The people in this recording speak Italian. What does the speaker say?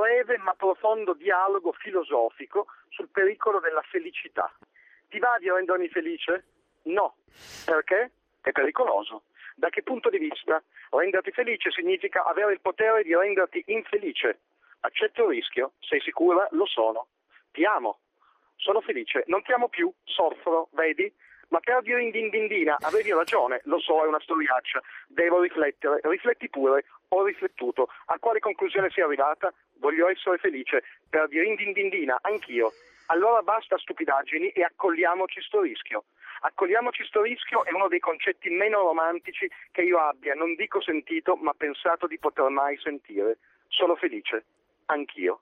breve ma profondo dialogo filosofico sul pericolo della felicità. Ti va di rendermi felice? No. Perché? È pericoloso. Da che punto di vista? Renderti felice significa avere il potere di renderti infelice. Accetto il rischio? Sei sicura? Lo sono. Ti amo. Sono felice. Non ti amo più. Soffro. Vedi? Ma per dire in dindindina, avevi ragione, lo so, è una storiaccia, devo riflettere, rifletti pure, ho riflettuto. A quale conclusione sei arrivata? Voglio essere felice, per dire in dindindina, anch'io. Allora basta stupidaggini e accogliamoci sto rischio. Accogliamoci sto rischio è uno dei concetti meno romantici che io abbia, non dico sentito, ma pensato di poter mai sentire. Sono felice, anch'io.